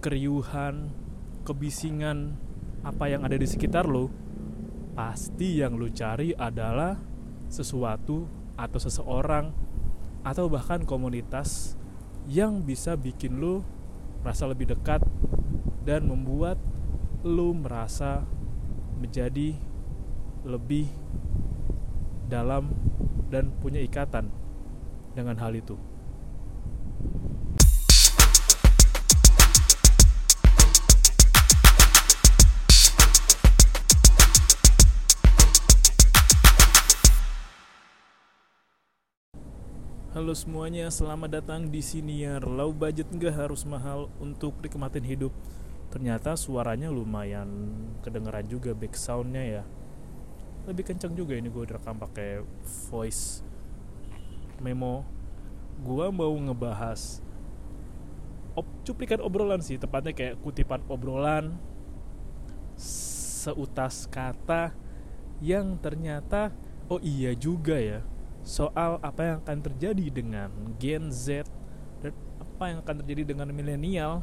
keriuhan, kebisingan, apa yang ada di sekitar lo, pasti yang lo cari adalah sesuatu atau seseorang atau bahkan komunitas yang bisa bikin lo merasa lebih dekat dan membuat lo merasa menjadi lebih dalam dan punya ikatan dengan hal itu. Halo semuanya, selamat datang di Siniar. Low budget nggak harus mahal untuk nikmatin hidup. Ternyata suaranya lumayan kedengeran juga back soundnya ya. Lebih kencang juga ini gue direkam pakai voice memo. Gua mau ngebahas ob, cuplikan obrolan sih, tepatnya kayak kutipan obrolan seutas kata yang ternyata oh iya juga ya soal apa yang akan terjadi dengan Gen Z dan apa yang akan terjadi dengan milenial.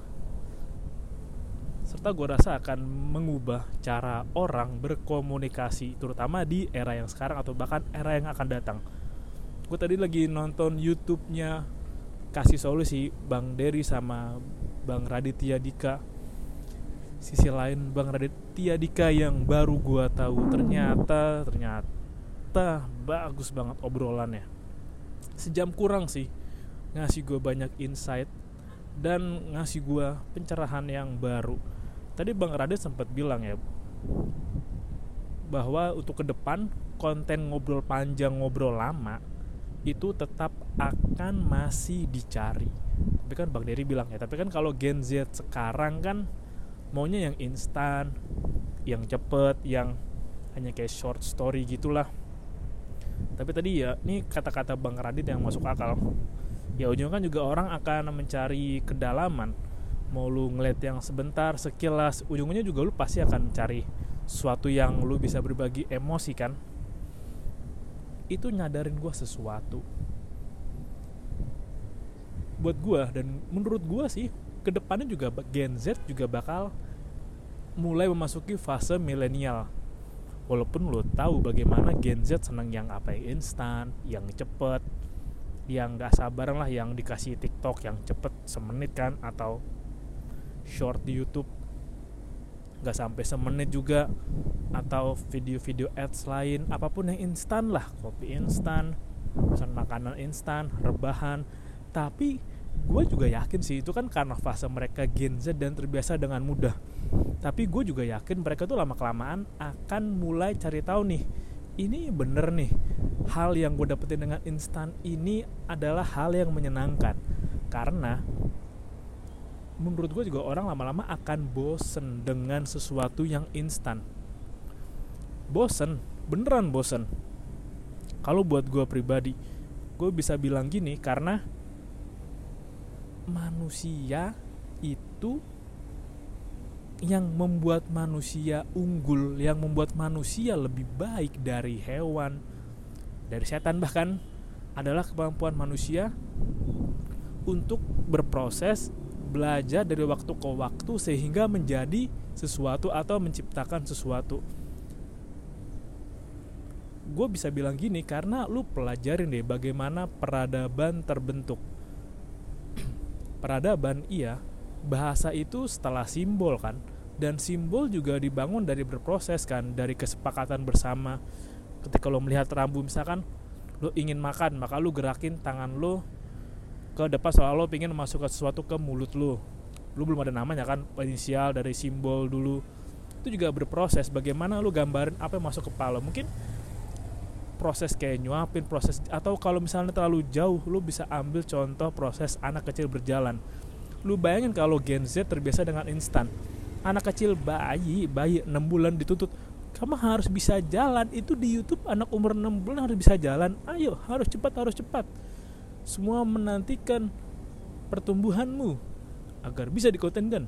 Serta gue rasa akan mengubah cara orang berkomunikasi terutama di era yang sekarang atau bahkan era yang akan datang. Gue tadi lagi nonton YouTube-nya kasih solusi Bang Dery sama Bang Raditya Dika. Sisi lain Bang Raditya Dika yang baru gue tahu ternyata ternyata ternyata bagus banget obrolannya. Sejam kurang sih ngasih gue banyak insight dan ngasih gue pencerahan yang baru. Tadi bang Radit sempat bilang ya bahwa untuk ke depan konten ngobrol panjang ngobrol lama itu tetap akan masih dicari. Tapi kan bang Dery bilang ya tapi kan kalau Gen Z sekarang kan maunya yang instan yang cepet yang hanya kayak short story gitulah tapi tadi ya ini kata-kata Bang Radit yang masuk akal. Ya ujungnya kan juga orang akan mencari kedalaman. Mau lu ngeliat yang sebentar sekilas ujungnya juga lu pasti akan cari sesuatu yang lu bisa berbagi emosi kan? Itu nyadarin gue sesuatu. Buat gue dan menurut gue sih ke depannya juga Gen Z juga bakal mulai memasuki fase milenial walaupun lo tahu bagaimana Gen Z seneng yang apa yang instan yang cepet yang gak sabaran lah yang dikasih TikTok yang cepet semenit kan atau short di YouTube gak sampai semenit juga atau video-video ads lain apa pun yang instan lah. Kopi instan pesan makanan instan rebahan. Tapi gue juga yakin sih itu kan karena fase mereka Gen Z dan terbiasa dengan mudah tapi gue juga yakin mereka tuh lama kelamaan akan mulai cari tahu nih ini bener nih hal yang gue dapetin dengan instan ini adalah hal yang menyenangkan. Karena menurut gue juga orang lama-lama akan bosen dengan sesuatu yang instan. Bosen beneran bosen. Kalau buat gue pribadi gue bisa bilang gini karena manusia itu yang membuat manusia unggul, yang membuat manusia lebih baik dari hewan, dari setan bahkan adalah kemampuan manusia untuk berproses, belajar dari waktu ke waktu sehingga menjadi sesuatu atau menciptakan sesuatu. Gue bisa bilang gini karena lu pelajarin deh bagaimana peradaban terbentuk. peradaban iya, bahasa itu setelah simbol kan dan simbol juga dibangun dari berproses kan dari kesepakatan bersama. Ketika lo melihat rambu misalkan lo ingin makan maka lo gerakin tangan lo ke depan soal lo ingin masuk ke sesuatu ke mulut lo. Lo belum ada namanya kan inisial dari simbol dulu. Itu juga berproses bagaimana lo gambarin apa yang masuk kepala. Mungkin proses kayak nyuapin proses atau kalau misalnya terlalu jauh lu bisa ambil contoh proses anak kecil berjalan. Lu bayangin kalau Gen Z terbiasa dengan instan anak kecil bayi bayi 6 bulan dituntut kamu harus bisa jalan. Itu di YouTube anak umur 6 bulan harus bisa jalan. Ayo harus cepat harus cepat. Semua menantikan pertumbuhanmu agar bisa dikontenkan.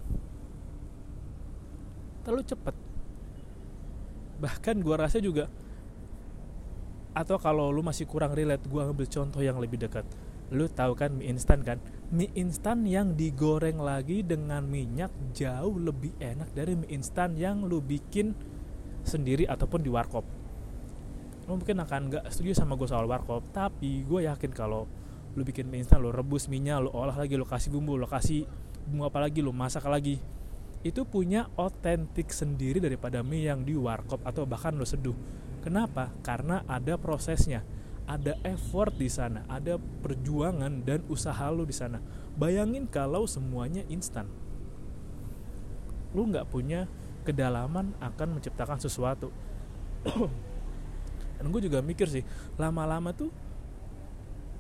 Terlalu cepat. Bahkan gua rasa juga atau kalau lu masih kurang relate gua ambil contoh yang lebih dekat lu tahu kan mie instan kan? Mie instan yang digoreng lagi dengan minyak jauh lebih enak dari mie instan yang lu bikin sendiri ataupun di warkop. Lu mungkin akan nggak setuju sama gue soal warkop tapi gue yakin kalau lu bikin mie instan lu rebus minyak lu olah lagi lu kasih bumbu lu kasih bumbu apa lagi lu masak lagi itu punya otentik sendiri daripada mie yang di warkop atau bahkan lu seduh. Kenapa? Karena ada prosesnya ada effort di sana, ada perjuangan dan usaha lu di sana. Bayangin kalau semuanya instan. Lu nggak punya kedalaman akan menciptakan sesuatu. dan gue juga mikir sih, lama-lama tuh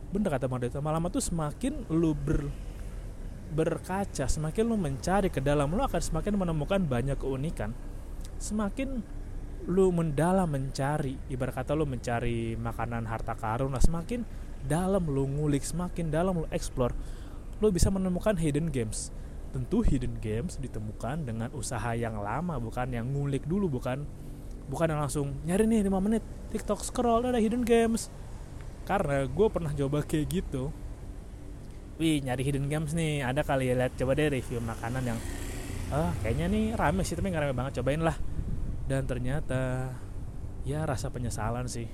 bener kata Bang lama-lama tuh semakin lu ber berkaca, semakin lu mencari ke dalam, lu akan semakin menemukan banyak keunikan. Semakin lu mendalam mencari ibarat kata lu mencari makanan harta karun nah semakin dalam lu ngulik semakin dalam lu explore lu bisa menemukan hidden games. Tentu hidden games ditemukan dengan usaha yang lama bukan yang ngulik dulu bukan bukan yang langsung nyari nih 5 menit TikTok scroll ada hidden games. Karena gue pernah coba kayak gitu. Wih nyari hidden games nih ada kali ya lihat coba deh review makanan yang ah kayaknya nih rame sih tapi nggak rame banget cobain lah dan ternyata ya rasa penyesalan sih.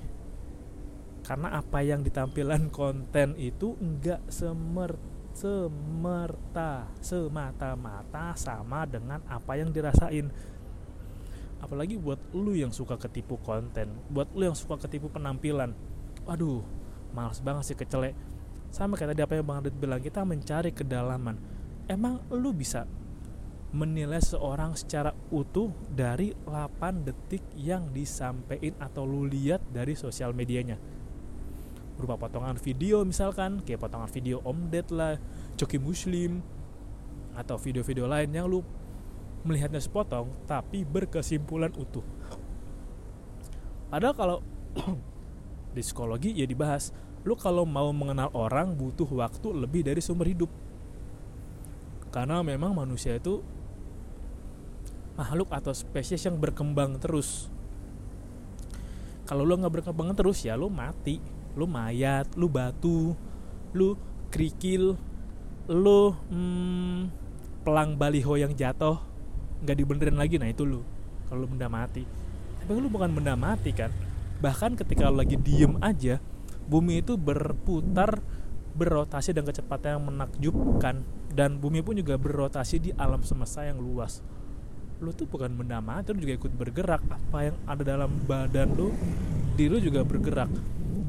Karena apa yang ditampilan konten itu enggak semer semerta semata-mata sama dengan apa yang dirasain. Apalagi buat lu yang suka ketipu konten buat lu yang suka ketipu penampilan. Waduh males banget sih kecelek. Sama kayak tadi apa yang Bang Adit bilang kita mencari kedalaman. Emang lu bisa menilai seorang secara utuh dari 8 detik yang disampaikan atau lu lihat dari sosial medianya. Berupa potongan video misalkan kayak potongan video Om Ded lah Coki Muslim atau video-video lain yang lu melihatnya sepotong tapi berkesimpulan utuh. Padahal kalau di psikologi ya dibahas lu kalau mau mengenal orang butuh waktu lebih dari sumber hidup. Karena memang manusia itu makhluk atau spesies yang berkembang terus. Kalau lo nggak berkembang terus ya lo mati. Lo mayat lo batu lo kerikil lo hmm, pelang baliho yang jatuh nggak dibenerin lagi nah itu lo kalau lo benda mati. Tapi lo bukan benda mati kan? Bahkan ketika lo lagi diem aja bumi itu berputar berrotasi dengan kecepatan yang menakjubkan. Dan bumi pun juga berrotasi di alam semesta yang luas lu tuh bukan benda mati lu juga ikut bergerak. Apa yang ada dalam badan lu di lu juga bergerak.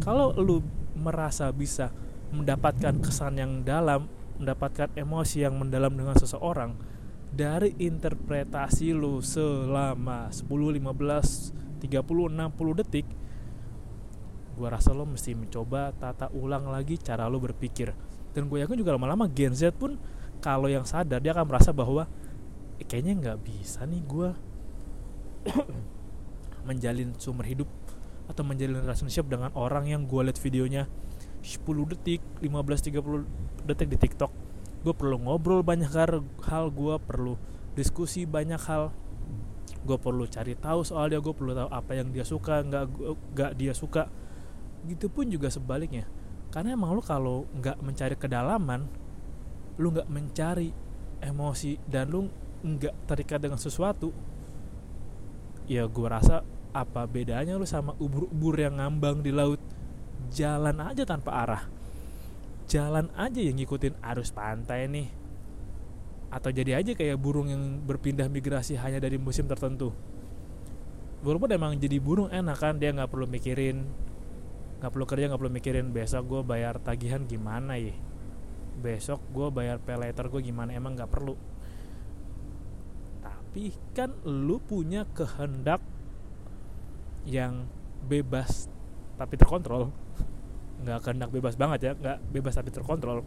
Kalau lu merasa bisa mendapatkan kesan yang dalam mendapatkan emosi yang mendalam dengan seseorang dari interpretasi lu selama 10, 15, 30, 60 detik gua rasa lo mesti mencoba tata ulang lagi cara lo berpikir. Dan gue yakin juga lama-lama Gen Z pun kalau yang sadar dia akan merasa bahwa kayaknya nggak bisa nih gue menjalin sumber hidup atau menjalin relationship dengan orang yang gue liat videonya 10 detik 15-30 detik di TikTok. Gue perlu ngobrol banyak hal gue perlu diskusi banyak hal. Gue perlu cari tahu soal dia gue perlu tahu apa yang dia suka nggak nggak dia suka. Gitu pun juga sebaliknya. Karena emang lu kalau nggak mencari kedalaman lu nggak mencari emosi dan lu nggak terikat dengan sesuatu ya gue rasa apa bedanya lu sama ubur-ubur yang ngambang di laut? Jalan aja tanpa arah. Jalan aja yang ngikutin arus pantai nih. Atau jadi aja kayak burung yang berpindah migrasi hanya dari musim tertentu. Walaupun emang jadi burung enak kan dia nggak perlu mikirin nggak perlu kerja nggak perlu mikirin besok gue bayar tagihan gimana ya? Besok gue bayar pay gue gimana? Emang nggak perlu tapi kan lu punya kehendak yang bebas tapi terkontrol nggak kehendak bebas banget ya nggak bebas tapi terkontrol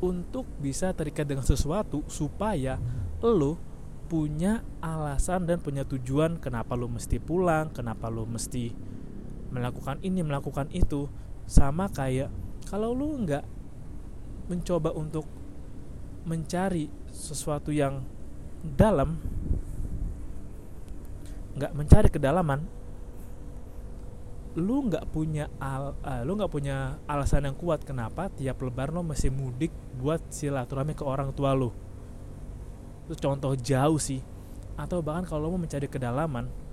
untuk bisa terikat dengan sesuatu supaya lo punya alasan dan punya tujuan kenapa lo mesti pulang, kenapa lo mesti melakukan ini, melakukan itu. Sama kayak kalau lo nggak mencoba untuk mencari sesuatu yang dalam, nggak mencari kedalaman, lu nggak punya al uh, lu nggak punya alasan yang kuat kenapa tiap lebaran lo masih mudik buat silaturahmi ke orang tua lu. Itu contoh jauh sih. Atau bahkan kalau lo mau mencari kedalaman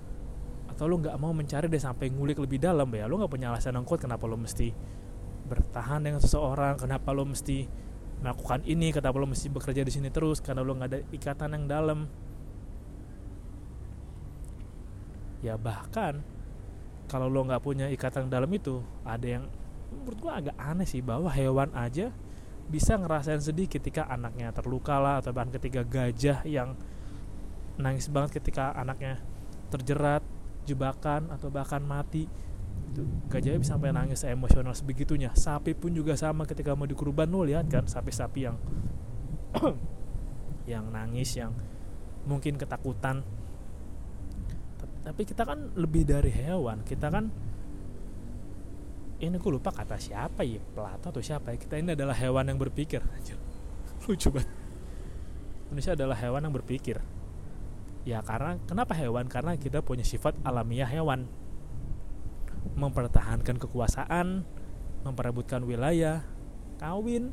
atau lo nggak mau mencari deh sampai ngulik lebih dalam ya lo nggak punya alasan yang kuat kenapa lo mesti bertahan dengan seseorang kenapa lo mesti melakukan ini kenapa lo mesti bekerja di sini terus? Karena lo nggak ada ikatan yang dalam. Ya bahkan kalau lo nggak punya ikatan dalam itu ada yang menurut gua agak aneh sih bahwa hewan aja bisa ngerasain sedih ketika anaknya terluka lah atau bahkan ketika gajah yang nangis banget ketika anaknya terjerat jebakan atau bahkan mati itu gajahnya bisa sampai nangis emosional sebegitunya. Sapi pun juga sama ketika mau dikurban. Lo lihat kan sapi-sapi yang yang nangis yang mungkin ketakutan. Tapi kita kan lebih dari hewan. Kita kan ini gue lupa kata siapa ya Plato atau siapa ya. Kita ini adalah hewan yang berpikir. Lucu banget. Indonesia adalah hewan yang berpikir. Ya karena kenapa hewan? Karena kita punya sifat alamiah hewan mempertahankan kekuasaan memperebutkan wilayah kawin.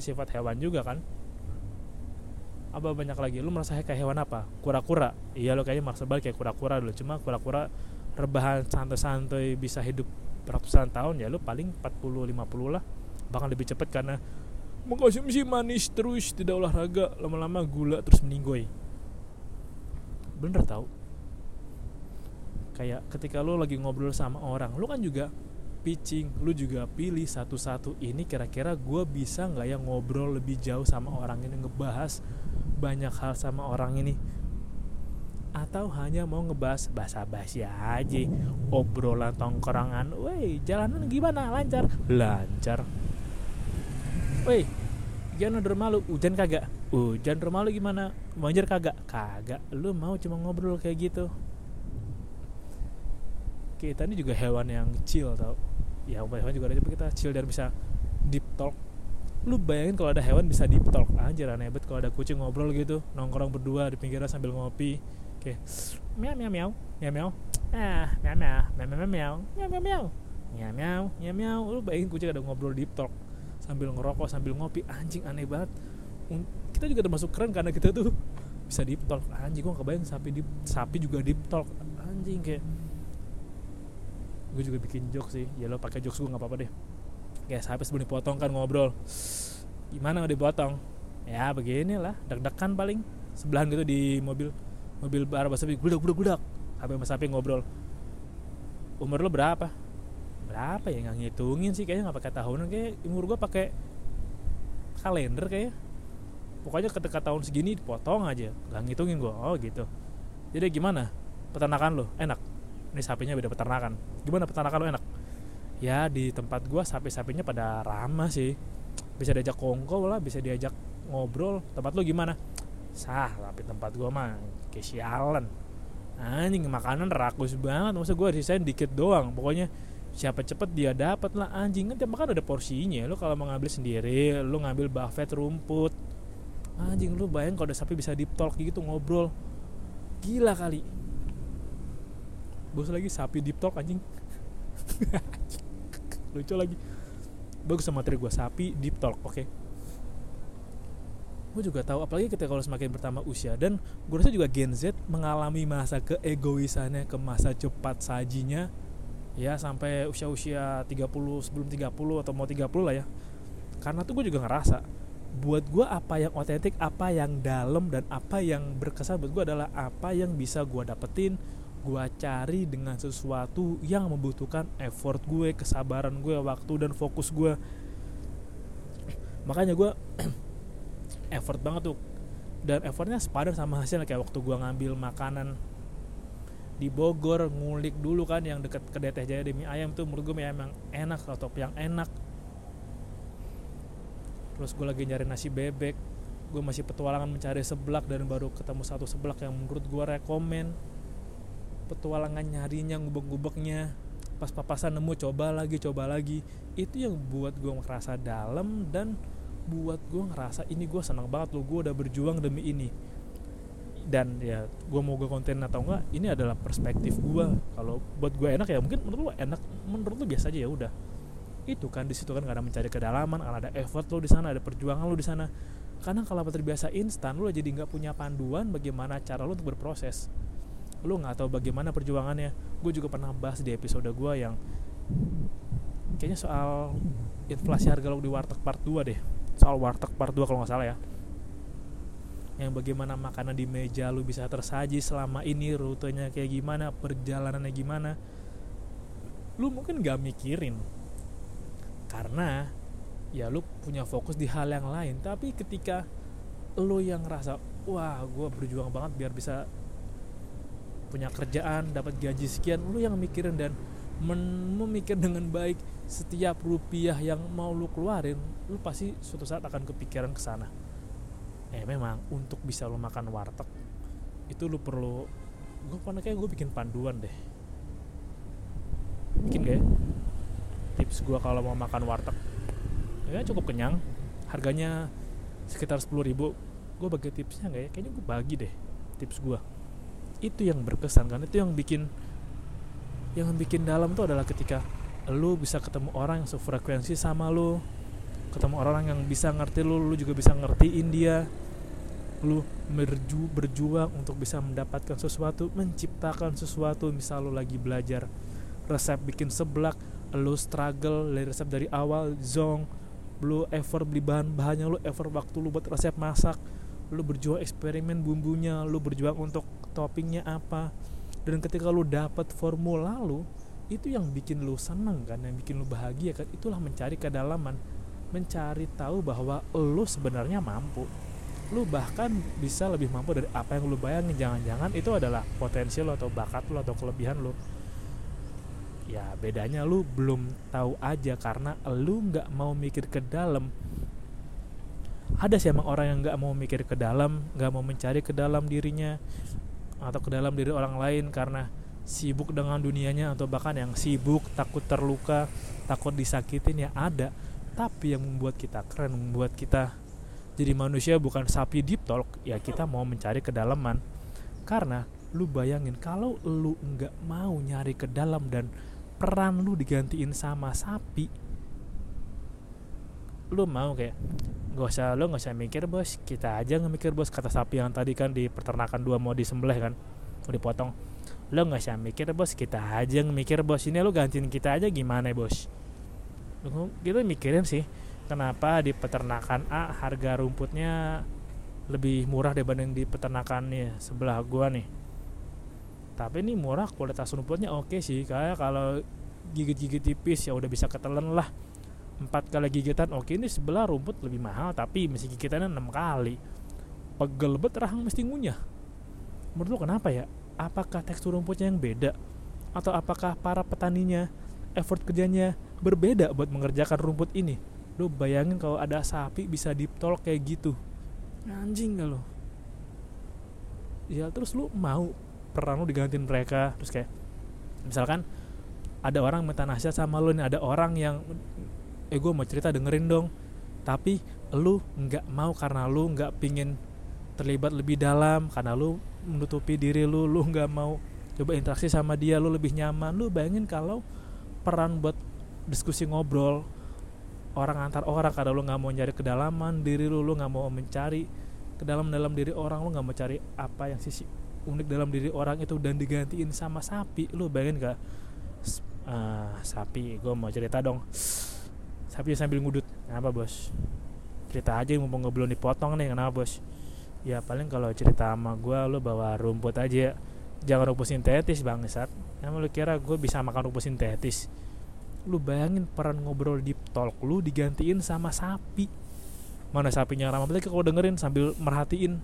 Sifat hewan juga kan? Apa banyak lagi? Lu merasa kayak hewan apa? Kura-kura? Iya lo kayaknya merasa kayak kura-kura dulu. Cuma kura-kura rebahan santai-santai bisa hidup ratusan tahun ya lu paling 40 50 lah. Bahkan lebih cepat karena mengkonsumsi manis terus tidak olahraga lama-lama gula terus meninggoy. Bener tau kayak ketika lu lagi ngobrol sama orang lu kan juga pitching lu juga pilih satu-satu. Ini kira-kira gue bisa nggak ya ngobrol lebih jauh sama orang ini ngebahas banyak hal sama orang ini? Atau hanya mau ngebahas bahasa basi aja obrolan tongkrongan? Woi jalanan gimana? Lancar? Lancar. Woi jangan rumah lu hujan kagak? Hujan rumah lu gimana? Banjir kagak? Kagak. Lu mau cuma ngobrol kayak gitu kita ini juga hewan yang chill tau. Ya hewan juga ada kita chill dan bisa deep talk. Lu bayangin kalau ada hewan bisa deep talk anjir aneh banget kalau ada kucing ngobrol gitu nongkrong berdua di pinggirnya sambil ngopi. Kayak miau miau miau. Miau miau. Ah miau miau. Miau miau miau miau. Miau miau miau. Miau miau. Miau lu bayangin kucing ada ngobrol deep talk sambil ngerokok sambil ngopi. Anjing aneh banget. Kita juga termasuk keren karena kita tuh bisa deep talk. Anjing gua kebayang sapi deep sapi juga deep talk. Anjing kayak gue juga bikin jokes sih. Ya lo pakai jokes gue nggak apa-apa deh. Kayak sampai sebelum dipotong kan ngobrol. Gimana udah dipotong? Ya beginilah. Deg-degan paling. Sebelahan gitu di mobil. Mobil bar sapi guldak guldak guldak sampai mas sapi ngobrol? Umur lo berapa? Berapa ya? Nggak ngitungin sih. Kayaknya nggak pakai tahunan. Kayak umur gua pakai kalender kayak. Pokoknya ketika tahun segini dipotong aja. Nggak ngitungin gua. Oh gitu. Jadi gimana? Peternakan lo? Enak ini sapinya beda peternakan. Gimana peternakan lo enak? Ya di tempat gua sapi-sapinya pada ramah sih. Bisa diajak kongko lah bisa diajak ngobrol. Tempat lu gimana? Sah tapi tempat gua mah kayak sialan anjing makanan rakus banget. Masa gua desain dikit doang. Pokoknya siapa cepet dia dapat lah. Anjing kan tiap makan ada porsinya. Lu kalau mau ngambil sendiri lu ngambil buffet rumput. Anjing lu bayang kalau ada sapi bisa deep talk gitu ngobrol. Gila kali bos lagi sapi deep talk anjing. Lucu lagi. Bagus sama materi gue sapi deep talk oke. Okay. gue juga tahu apalagi ketika kalau semakin bertambah usia. Dan gue rasa juga Gen Z mengalami masa keegoisannya ke masa cepat sajinya. Ya sampai usia-usia 30 sebelum 30 atau mau 30 lah ya. Karena tuh gue juga ngerasa buat gue apa yang otentik apa yang dalam dan apa yang berkesan buat gue adalah apa yang bisa gue dapetin gue cari dengan sesuatu yang membutuhkan effort gue kesabaran gue waktu dan fokus gue. Makanya gue effort banget tuh. Dan effortnya sepadan sama hasilnya. Kayak waktu gue ngambil makanan di Bogor ngulik dulu kan yang deket ke Teh Jaya demi ayam tuh. Menurut gue memang enak atau yang enak. Terus gue lagi nyari nasi bebek. Gue masih petualangan mencari seblak dan baru ketemu satu seblak yang menurut gue rekomen petualangan nyarinya ngubek-ngubeknya. Pas papasan nemu coba lagi coba lagi. Itu yang buat gue ngerasa dalam dan buat gue ngerasa ini gue senang banget loh gue udah berjuang demi ini. Dan ya gue mau gue konten atau enggak ini adalah perspektif gue kalau buat gue enak ya mungkin menurut lo enak menurut lo biasa aja ya udah. Itu kan di situ kan karena mencari kedalaman ada effort lo di sana ada perjuangan lo di sana. Karena kalau terbiasa instan lo jadi nggak punya panduan bagaimana cara lo untuk berproses lu nggak tahu bagaimana perjuangannya. Gue juga pernah bahas di episode gue yang kayaknya soal inflasi harga lo di warteg part 2 deh. Soal warteg part 2 kalau nggak salah ya. Yang bagaimana makanan di meja lu bisa tersaji selama ini rutenya kayak gimana perjalanannya gimana. Lu mungkin gak mikirin. Karena ya lu punya fokus di hal yang lain. Tapi ketika lu yang ngerasa wah gue berjuang banget biar bisa punya kerjaan dapat gaji sekian lu yang mikirin dan memikir dengan baik setiap rupiah yang mau lu keluarin lu pasti suatu saat akan kepikiran ke sana. Eh memang untuk bisa lu makan warteg itu lu perlu gue pernah kayak gue bikin panduan deh. Bikin gak ya? tips gue kalau mau makan warteg. Ya cukup kenyang. Harganya sekitar 10 ribu. Gue bagi tipsnya nggak ya? Kayaknya gue bagi deh tips gue itu yang berkesan kan? Itu yang bikin yang bikin dalam tuh adalah ketika lu bisa ketemu orang yang sefrekuensi sama lu ketemu orang yang bisa ngerti lu lu juga bisa ngertiin dia lu berju, berjuang untuk bisa mendapatkan sesuatu menciptakan sesuatu. Misal lu lagi belajar resep bikin seblak lu struggle dari resep dari awal zong lu effort beli bahan-bahannya lu effort waktu lu buat resep masak lu berjuang eksperimen bumbunya lu berjuang untuk toppingnya apa. Dan ketika lu dapat formula lu itu yang bikin lu seneng kan yang bikin lu bahagia kan. Itulah mencari kedalaman. Mencari tahu bahwa lu sebenarnya mampu. Lu bahkan bisa lebih mampu dari apa yang lu bayangin. Jangan-jangan itu adalah potensial lo atau bakat lu atau kelebihan lu. Ya bedanya lu belum tahu aja karena lu nggak mau mikir ke dalam. Ada sih emang orang yang nggak mau mikir ke dalam nggak mau mencari ke dalam dirinya atau ke dalam diri orang lain karena sibuk dengan dunianya atau bahkan yang sibuk takut terluka takut disakitin ya ada. Tapi yang membuat kita keren membuat kita jadi manusia bukan sapi deep talk ya kita mau mencari kedalaman. Karena lu bayangin kalau lu nggak mau nyari ke dalam dan peran lu digantiin sama sapi lu mau kayak gak usah lo gak usah mikir bos. Kita aja ngemikir bos. Kata sapi yang tadi kan di peternakan dua mau disembelih kan mau dipotong. Lo gak usah mikir bos. Kita aja ngemikir bos. Ini lo gantiin kita aja gimana bos? Kita mikirin sih. Kenapa di peternakan A harga rumputnya lebih murah dibanding di peternakan nih sebelah gua nih? Tapi ini murah kualitas rumputnya oke sih. Kayak kalau gigit-gigit tipis ya udah bisa ketelen lah empat kali gigitan oke ini sebelah rumput lebih mahal tapi mesti gigitannya enam kali. Pegel bet rahang mesti ngunyah. Menurut lo kenapa ya? Apakah tekstur rumputnya yang beda? Atau apakah para petaninya effort kerjanya berbeda buat mengerjakan rumput ini? Lo bayangin kalau ada sapi bisa ditolak kayak gitu. Anjing gak lo? Ya terus lu mau peran lu digantiin mereka? Terus kayak misalkan ada orang minta nasihat sama lu nih ada orang yang eh gue mau cerita dengerin dong. Tapi lu nggak mau karena lu nggak pingin terlibat lebih dalam karena lu menutupi diri lu lu nggak mau coba interaksi sama dia lu lebih nyaman. Lu bayangin kalau peran buat diskusi ngobrol orang antar orang karena lu nggak mau nyari kedalaman diri lu lu nggak mau mencari ke dalam dalam diri orang lu nggak mau cari apa yang sisi unik dalam diri orang itu dan digantiin sama sapi. Lu bayangin gak uh, sapi gue mau cerita dong sapi sambil ngudut apa bos? Cerita aja mumpung gue belum dipotong nih kenapa bos? Ya paling kalau cerita sama gue lu bawa rumput aja. Jangan rumput sintetis bangsat. Emang lu kira gue bisa makan rumput sintetis? Lu bayangin peran ngobrol di talk lu digantiin sama sapi. Mana sapinya ramah berarti kalau dengerin sambil merhatiin.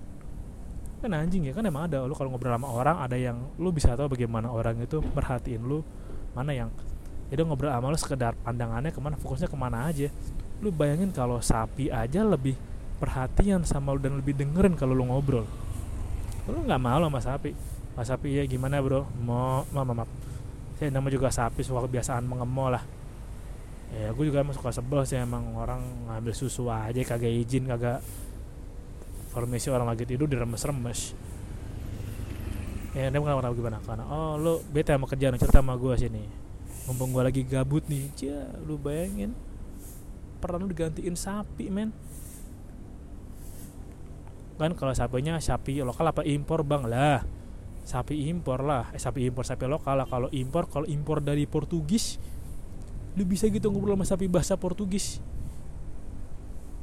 Kan anjing ya kan emang ada. Lu kalau ngobrol sama orang ada yang lu bisa tahu bagaimana orang itu merhatiin lu. Mana yang jadi ngobrol sama lu sekedar pandangannya ke mana fokusnya ke mana aja. Lu bayangin kalau sapi aja lebih perhatian sama lu dan lebih dengerin kalau lu ngobrol. Lu nggak malu sama sapi. Mas sapi ya gimana bro? Mau maaf maaf. Saya nama juga sapi suka kebiasaan mengemo lah. Ya gue juga emang suka sebel sih emang orang ngambil susu aja kagak izin kagak formasi orang lagi tidur diremes-remes. Ya dia kenapa gimana karena oh lu bete sama kerjaan cerita sama gue sini mumpung gue lagi gabut nih cia lu bayangin. Peran lu digantiin sapi men. Kan kalau sapinya sapi lokal apa impor bang? Lah sapi impor lah. Eh sapi impor sapi lokal lah. Kalau impor kalau impor dari Portugis lu bisa gitu ngobrol sama sapi bahasa Portugis.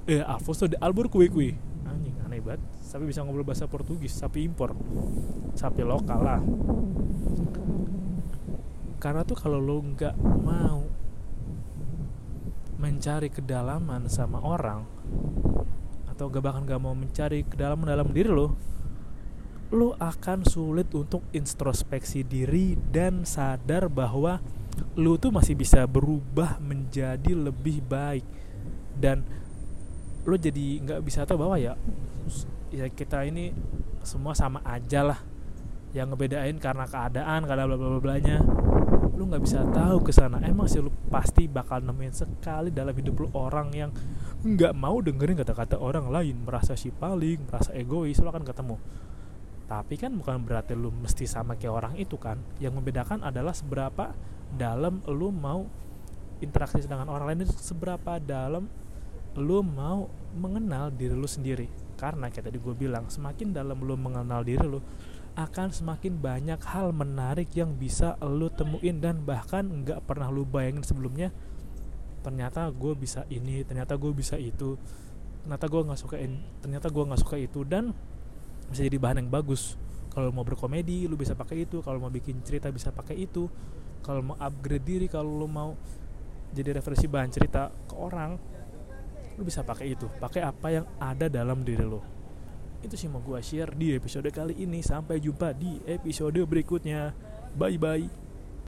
Eh Afonso de Albor kue kue anjing aneh banget. Sapi bisa ngobrol bahasa Portugis sapi impor. Sapi lokal lah karena tuh kalau lo nggak mau mencari kedalaman sama orang atau gak bahkan gak mau mencari kedalaman dalam diri lo lo akan sulit untuk introspeksi diri dan sadar bahwa lo tuh masih bisa berubah menjadi lebih baik. Dan lo jadi nggak bisa tahu bahwa ya ya kita ini semua sama aja lah. Yang ngebedain karena keadaan karena bla bla bla nya lu nggak bisa tahu ke sana emang sih lu pasti bakal nemuin sekali dalam hidup lu orang yang nggak mau dengerin kata-kata orang lain merasa si paling merasa egois lu akan ketemu. Tapi kan bukan berarti lu mesti sama kayak orang itu kan. Yang membedakan adalah seberapa dalam lu mau interaksi dengan orang lain itu seberapa dalam lu mau mengenal diri lu sendiri. Karena kayak tadi gue bilang semakin dalam lu mengenal diri lu akan semakin banyak hal menarik yang bisa lo temuin dan bahkan nggak pernah lo bayangin sebelumnya. Ternyata gue bisa ini ternyata gue bisa itu ternyata gue nggak suka ini ternyata gue nggak suka itu dan bisa jadi bahan yang bagus. Kalau mau berkomedi lo bisa pakai itu. Kalau mau bikin cerita bisa pakai itu. Kalau mau upgrade diri kalau lo mau jadi referensi bahan cerita ke orang lo bisa pakai itu. Pakai apa yang ada dalam diri lo itu sih mau gue share di episode kali ini. Sampai jumpa di episode berikutnya. Bye bye